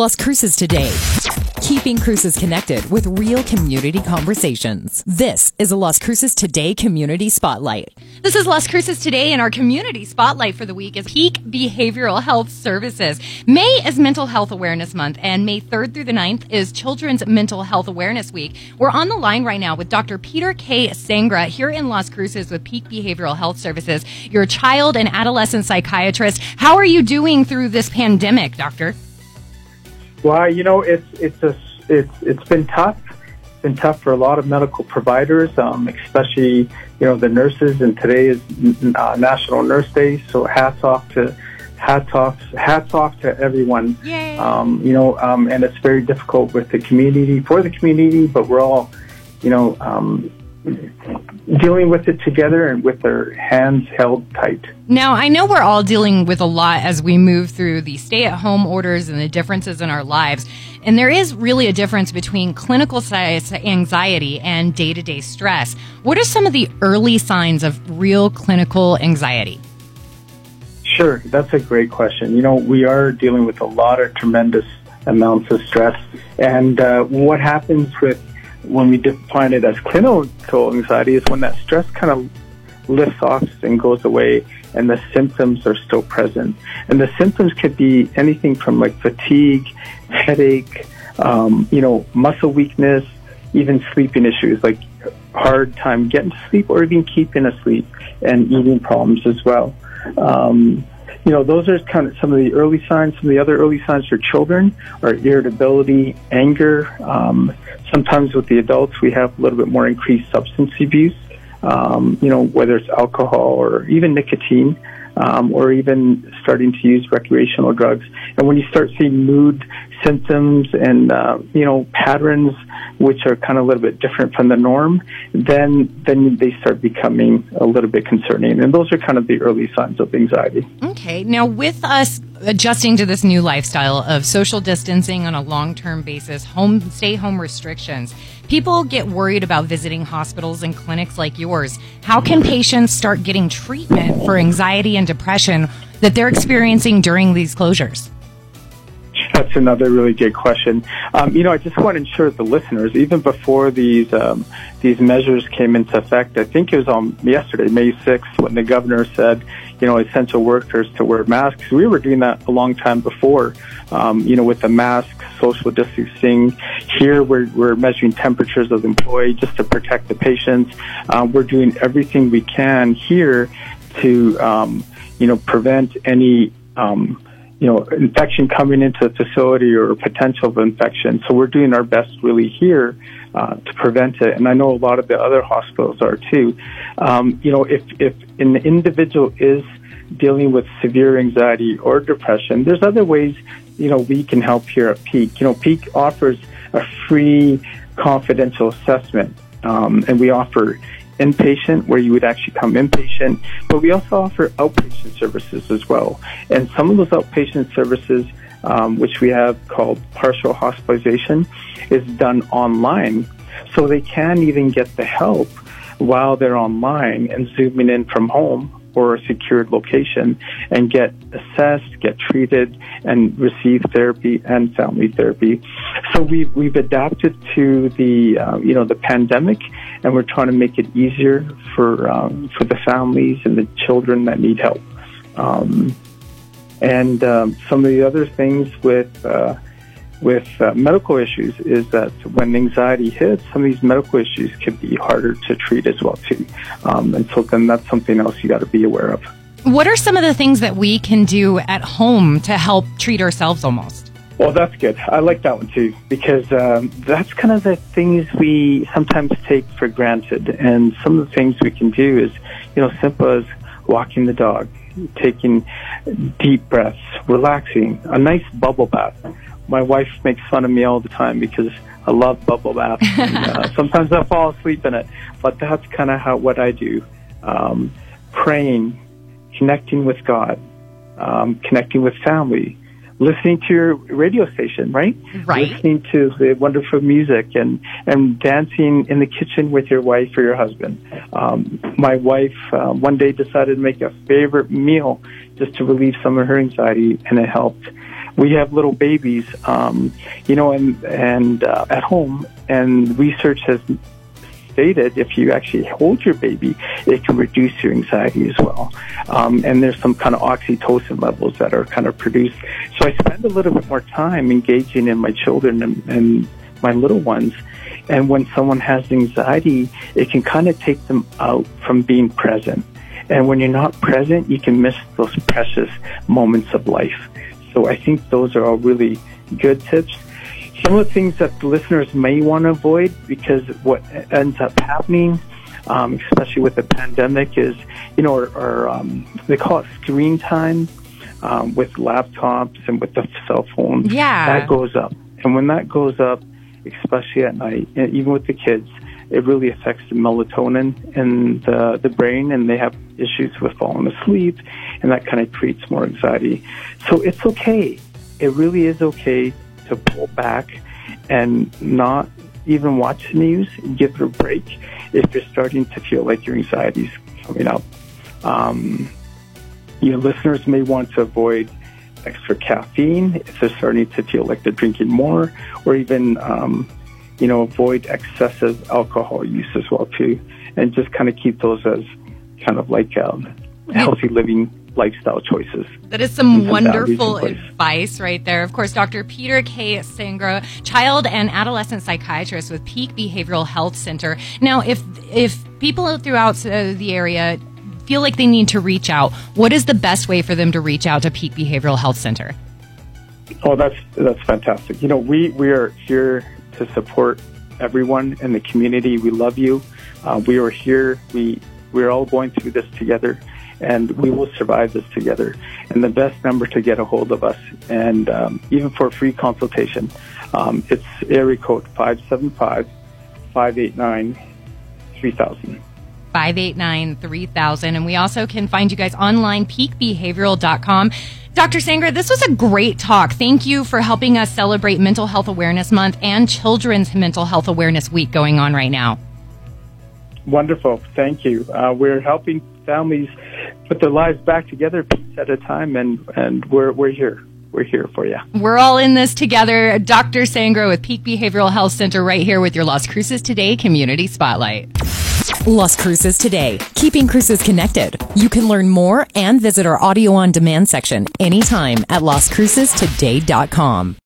Las Cruces Today. Keeping Cruces connected with real community conversations. This is a Las Cruces Today Community Spotlight. This is Las Cruces Today, and our community spotlight for the week is Peak Behavioral Health Services. May is Mental Health Awareness Month, and May 3rd through the 9th is Children's Mental Health Awareness Week. We're on the line right now with Dr. Peter K. Sangra here in Las Cruces with Peak Behavioral Health Services. You're a child and adolescent psychiatrist. How are you doing through this pandemic, doctor? Well, you know, it's it's a it's it's been tough. It's been tough for a lot of medical providers, um, especially you know the nurses. And today is uh, National Nurse Day, so hats off to hats off hats off to everyone. Yay! Um, you know, um, and it's very difficult with the community for the community, but we're all you know um, dealing with it together and with their hands held tight. Now, I know we're all dealing with a lot as we move through the stay at home orders and the differences in our lives. And there is really a difference between clinical anxiety and day to day stress. What are some of the early signs of real clinical anxiety? Sure, that's a great question. You know, we are dealing with a lot of tremendous amounts of stress. And uh, what happens with when we define it as clinical anxiety is when that stress kind of lifts off and goes away and the symptoms are still present. And the symptoms could be anything from like fatigue, headache, um, you know, muscle weakness, even sleeping issues like hard time getting to sleep or even keeping asleep and eating problems as well. Um, you know, those are kind of some of the early signs. Some of the other early signs for children are irritability, anger. Um, sometimes with the adults, we have a little bit more increased substance abuse. Um, you know, whether it's alcohol or even nicotine, um, or even starting to use recreational drugs. And when you start seeing mood symptoms and uh, you know patterns which are kind of a little bit different from the norm, then then they start becoming a little bit concerning. And those are kind of the early signs of anxiety. Okay. Now, with us adjusting to this new lifestyle of social distancing on a long-term basis, home stay home restrictions, people get worried about visiting hospitals and clinics like yours. How can patients start getting treatment for anxiety and depression that they're experiencing during these closures? That's another really good question. Um, you know, I just want to ensure the listeners, even before these um, these measures came into effect, I think it was on yesterday, May 6th, when the governor said, you know, essential workers to wear masks. We were doing that a long time before, um, you know, with the mask, social distancing. Here, we're, we're measuring temperatures of the employee just to protect the patients. Um, we're doing everything we can here to, um, you know, prevent any um, you know, infection coming into the facility or potential of infection. So we're doing our best really here uh, to prevent it. And I know a lot of the other hospitals are too. Um, you know, if, if an individual is dealing with severe anxiety or depression, there's other ways, you know, we can help here at Peak. You know, Peak offers a free confidential assessment. Um, and we offer inpatient where you would actually come inpatient, but we also offer outpatient services as well. And some of those outpatient services, um, which we have called partial hospitalization, is done online. So they can even get the help while they're online and zooming in from home or a secured location and get assessed, get treated, and receive therapy and family therapy. So we've we've adapted to the uh, you know the pandemic, and we're trying to make it easier for um, for the families and the children that need help. Um, and um, some of the other things with uh, with uh, medical issues is that when anxiety hits, some of these medical issues can be harder to treat as well too. Um, and so then that's something else you got to be aware of. What are some of the things that we can do at home to help treat ourselves almost? Well, that's good. I like that one too because um, that's kind of the things we sometimes take for granted. And some of the things we can do is, you know, simple as walking the dog, taking deep breaths, relaxing, a nice bubble bath my wife makes fun of me all the time because I love bubble baths. and, uh, sometimes I fall asleep in it, but that's kind of how what I do. Um, praying, connecting with God, um, connecting with family, listening to your radio station, right? Right. Listening to the wonderful music and and dancing in the kitchen with your wife or your husband. Um, my wife uh, one day decided to make a favorite meal just to relieve some of her anxiety, and it helped. We have little babies, um, you know, and and uh, at home, and research has stated if you actually hold your baby, it can reduce your anxiety as well. Um, and there's some kind of oxytocin levels that are kind of produced. So I spend a little bit more time engaging in my children and, and my little ones. And when someone has anxiety, it can kind of take them out from being present. And when you're not present, you can miss those precious moments of life. So I think those are all really good tips. Some of the things that the listeners may want to avoid because what ends up happening, um, especially with the pandemic, is you know, or, or um, they call it screen time um, with laptops and with the cell phones. Yeah, that goes up, and when that goes up, especially at night, even with the kids, it really affects the melatonin in the, the brain and they have issues with falling asleep and that kind of creates more anxiety. So it's okay. It really is okay to pull back and not even watch the news, give it a break if you're starting to feel like your anxiety is coming up. Um, your listeners may want to avoid extra caffeine if they're starting to feel like they're drinking more, or even um, you know avoid excessive alcohol use as well too, and just kind of keep those as kind of like um, healthy living lifestyle choices. That is some wonderful advice right there. Of course, Dr. Peter K. Sangra, child and adolescent psychiatrist with Peak Behavioral Health Center. Now, if if people throughout uh, the area feel like they need to reach out, what is the best way for them to reach out to Peak Behavioral Health Center? Oh, that's that's fantastic. You know, we we are here to support everyone in the community. We love you. Uh, we are here. We we're all going through this together, and we will survive this together. And the best number to get a hold of us, and um, even for a free consultation, um, it's area code 575 589 3000. 589 3000. And we also can find you guys online, peakbehavioral.com. Dr. Sangra, this was a great talk. Thank you for helping us celebrate Mental Health Awareness Month and Children's Mental Health Awareness Week going on right now. Wonderful. Thank you. Uh, we're helping families put their lives back together piece at a time, and, and we're, we're here. We're here for you. We're all in this together. Dr. Sangra with Peak Behavioral Health Center right here with your Las Cruces Today Community Spotlight. Las Cruces Today, keeping Cruces connected. You can learn more and visit our audio on demand section anytime at lascrucestoday.com.